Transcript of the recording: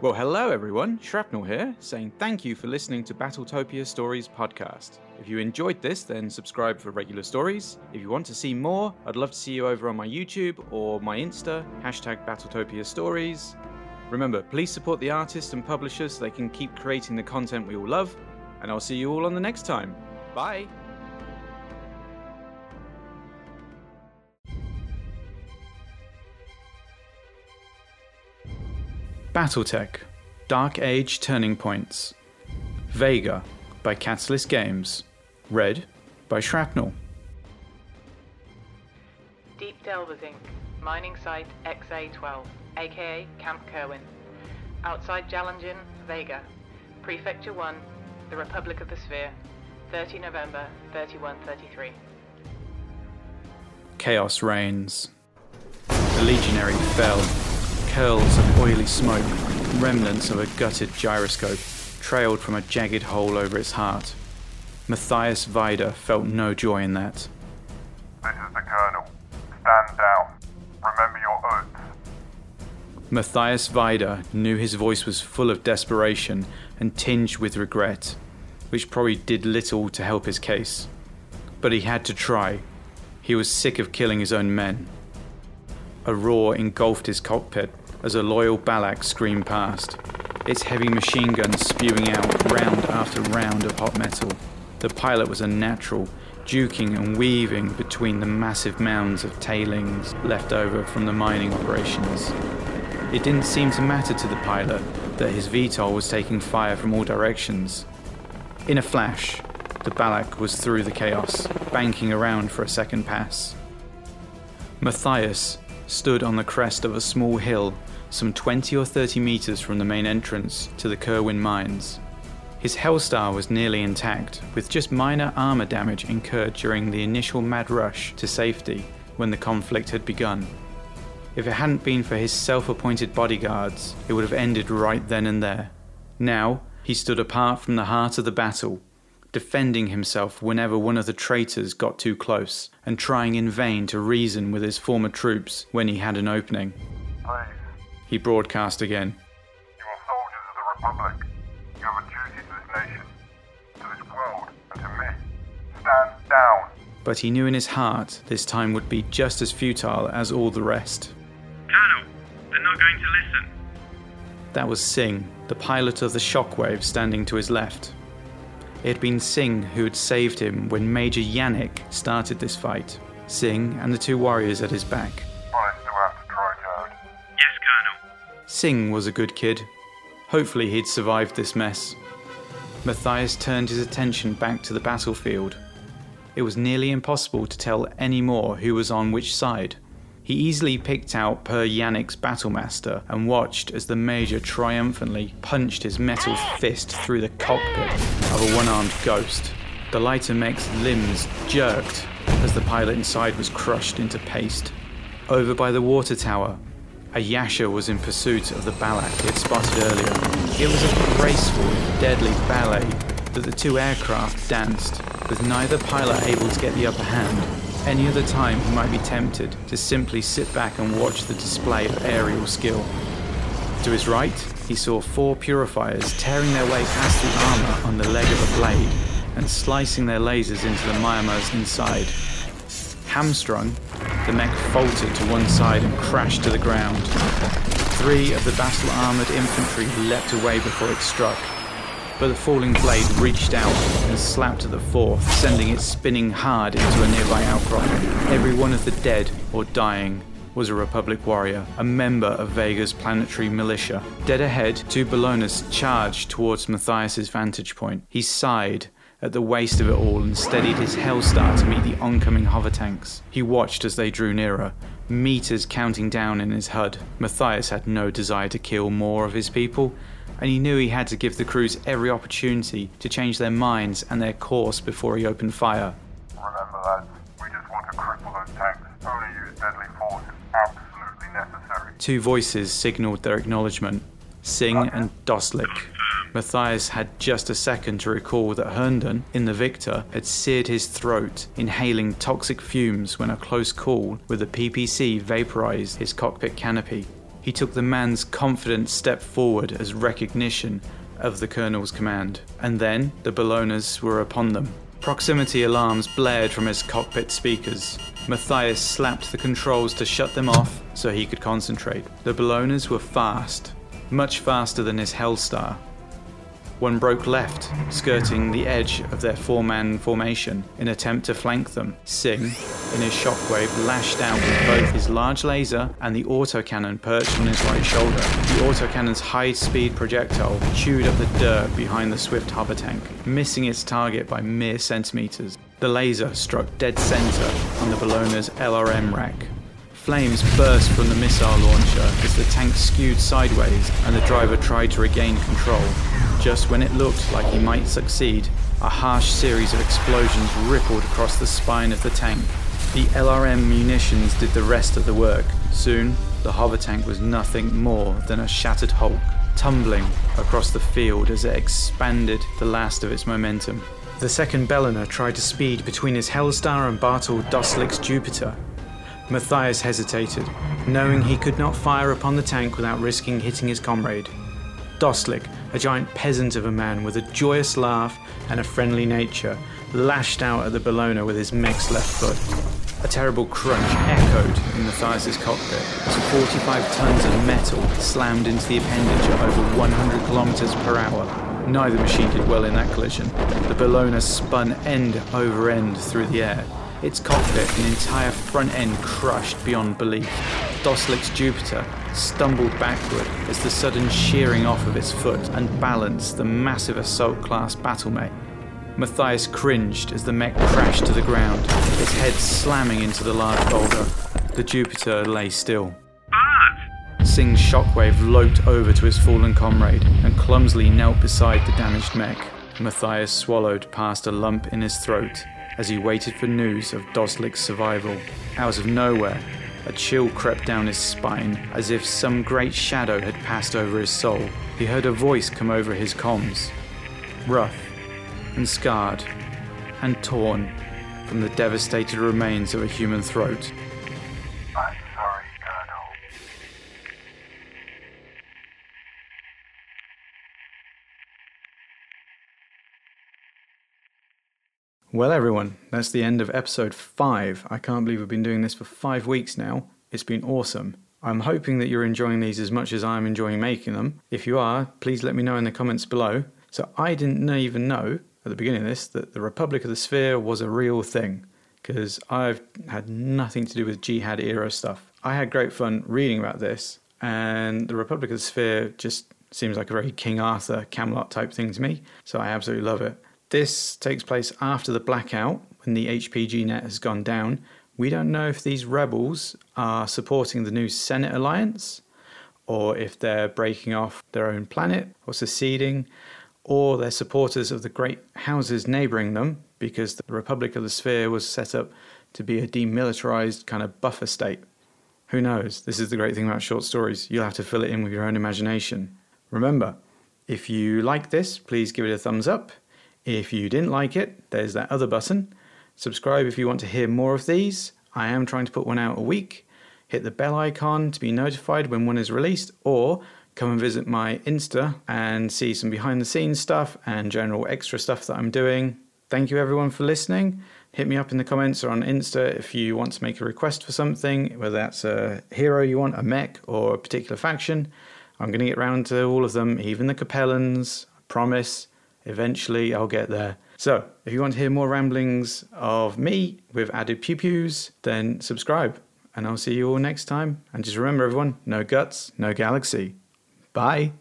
Well, hello everyone, Shrapnel here, saying thank you for listening to Battletopia Stories podcast. If you enjoyed this, then subscribe for regular stories. If you want to see more, I'd love to see you over on my YouTube or my Insta, hashtag Battletopia Stories. Remember, please support the artists and publishers so they can keep creating the content we all love, and I'll see you all on the next time. Bye! Battletech Dark Age Turning Points Vega by Catalyst Games. Read by Shrapnel. Deep Delvers Inc., mining site XA12, aka Camp Kerwin. Outside Jalangin, Vega. Prefecture 1, the Republic of the Sphere. 30 November 3133. Chaos reigns. The legionary fell. Curls of oily smoke, remnants of a gutted gyroscope, trailed from a jagged hole over its heart. Matthias Vidar felt no joy in that. This is the Colonel. Stand down. Remember your oaths. Matthias Vidar knew his voice was full of desperation and tinged with regret, which probably did little to help his case. But he had to try. He was sick of killing his own men. A roar engulfed his cockpit as a loyal Balac screamed past, its heavy machine gun spewing out round after round of hot metal. The pilot was a natural, duking and weaving between the massive mounds of tailings left over from the mining operations. It didn't seem to matter to the pilot that his VTOL was taking fire from all directions. In a flash, the Balac was through the chaos, banking around for a second pass. Matthias stood on the crest of a small hill some 20 or 30 meters from the main entrance to the Kerwin mines. His Hellstar was nearly intact, with just minor armor damage incurred during the initial mad rush to safety when the conflict had begun. If it hadn't been for his self appointed bodyguards, it would have ended right then and there. Now, he stood apart from the heart of the battle, defending himself whenever one of the traitors got too close, and trying in vain to reason with his former troops when he had an opening. Please, He broadcast again. you are soldiers of the Republic. You have a duty to this nation, to this world, and to me. Stand down. But he knew in his heart this time would be just as futile as all the rest. Colonel, they're not going to listen. That was Singh, the pilot of the Shockwave standing to his left. It had been Singh who had saved him when Major Yannick started this fight. Singh and the two warriors at his back. I still have to try, Jared. Yes, Colonel. Singh was a good kid. Hopefully, he'd survived this mess. Matthias turned his attention back to the battlefield. It was nearly impossible to tell any more who was on which side. He easily picked out Per Yannick's battlemaster and watched as the Major triumphantly punched his metal fist through the cockpit of a one armed ghost. The lighter mech's limbs jerked as the pilot inside was crushed into paste. Over by the water tower, a Yasha was in pursuit of the Balac he had spotted earlier. It was a graceful, deadly ballet that the two aircraft danced, with neither pilot able to get the upper hand. Any other time he might be tempted to simply sit back and watch the display of aerial skill. To his right, he saw four purifiers tearing their way past the armor on the leg of a blade and slicing their lasers into the Myanmar's inside. Hamstrung, the mech faltered to one side and crashed to the ground. Three of the battle armored infantry leapt away before it struck, but the falling blade reached out and slapped at the fourth, sending it spinning hard into a nearby outcropping. Every one of the dead or dying was a Republic warrior, a member of Vega's planetary militia. Dead ahead, two Bellonas charged towards Matthias's vantage point. He sighed at the waste of it all and steadied his Hellstar to meet the oncoming hover tanks. He watched as they drew nearer, meters counting down in his HUD. Matthias had no desire to kill more of his people, and he knew he had to give the crews every opportunity to change their minds and their course before he opened fire. Remember, lads, we just want to cripple those tanks. Only use deadly force if absolutely necessary. Two voices signaled their acknowledgement Singh and Doslik. Matthias had just a second to recall that Herndon, in the Victor, had seared his throat, inhaling toxic fumes when a close call with the PPC vaporized his cockpit canopy. He took the man's confident step forward as recognition of the colonel's command, and then the Bellonas were upon them. Proximity alarms blared from his cockpit speakers. Matthias slapped the controls to shut them off so he could concentrate. The Bellonas were fast, much faster than his Hellstar. One broke left, skirting the edge of their four man formation in attempt to flank them. Singh, in his shockwave, lashed out with both his large laser and the autocannon perched on his right shoulder. The autocannon's high speed projectile chewed up the dirt behind the swift hover tank, missing its target by mere centimeters. The laser struck dead center on the Bellona's LRM rack, Flames burst from the missile launcher as the tank skewed sideways and the driver tried to regain control. Just when it looked like he might succeed, a harsh series of explosions rippled across the spine of the tank. The LRM munitions did the rest of the work. Soon, the hover tank was nothing more than a shattered hulk, tumbling across the field as it expanded the last of its momentum. The second Bellona tried to speed between his Hellstar and Bartel Doslik's Jupiter, Matthias hesitated, knowing he could not fire upon the tank without risking hitting his comrade. Doslik, a giant peasant of a man with a joyous laugh and a friendly nature, lashed out at the Bellona with his mech's left foot. A terrible crunch echoed in Matthias's cockpit as 45 tons of metal slammed into the appendage at over 100 kilometers per hour. Neither machine did well in that collision. The Bellona spun end over end through the air, its cockpit and entire front end crushed beyond belief. Doslik's Jupiter stumbled backward as the sudden shearing off of its foot unbalanced the massive assault class battle mech. Matthias cringed as the mech crashed to the ground, its head slamming into the large boulder. The Jupiter lay still. Bart! Singh's shockwave loped over to his fallen comrade and clumsily knelt beside the damaged mech. Matthias swallowed past a lump in his throat as he waited for news of Doslik's survival. Out of nowhere, a chill crept down his spine as if some great shadow had passed over his soul. He heard a voice come over his comms, rough and scarred and torn from the devastated remains of a human throat. Well, everyone, that's the end of episode five. I can't believe we've been doing this for five weeks now. It's been awesome. I'm hoping that you're enjoying these as much as I'm enjoying making them. If you are, please let me know in the comments below. So, I didn't even know at the beginning of this that the Republic of the Sphere was a real thing because I've had nothing to do with jihad era stuff. I had great fun reading about this, and the Republic of the Sphere just seems like a very King Arthur, Camelot type thing to me. So, I absolutely love it. This takes place after the blackout when the HPG net has gone down. We don't know if these rebels are supporting the new Senate alliance or if they're breaking off their own planet or seceding or they're supporters of the great houses neighboring them because the Republic of the Sphere was set up to be a demilitarized kind of buffer state. Who knows? This is the great thing about short stories. You'll have to fill it in with your own imagination. Remember, if you like this, please give it a thumbs up. If you didn't like it, there's that other button. Subscribe if you want to hear more of these. I am trying to put one out a week. Hit the bell icon to be notified when one is released, or come and visit my Insta and see some behind the scenes stuff and general extra stuff that I'm doing. Thank you everyone for listening. Hit me up in the comments or on Insta if you want to make a request for something, whether that's a hero you want, a mech, or a particular faction. I'm going to get round to all of them, even the Capellans, I promise. Eventually, I'll get there. So, if you want to hear more ramblings of me with added pew pews, then subscribe. And I'll see you all next time. And just remember, everyone no guts, no galaxy. Bye.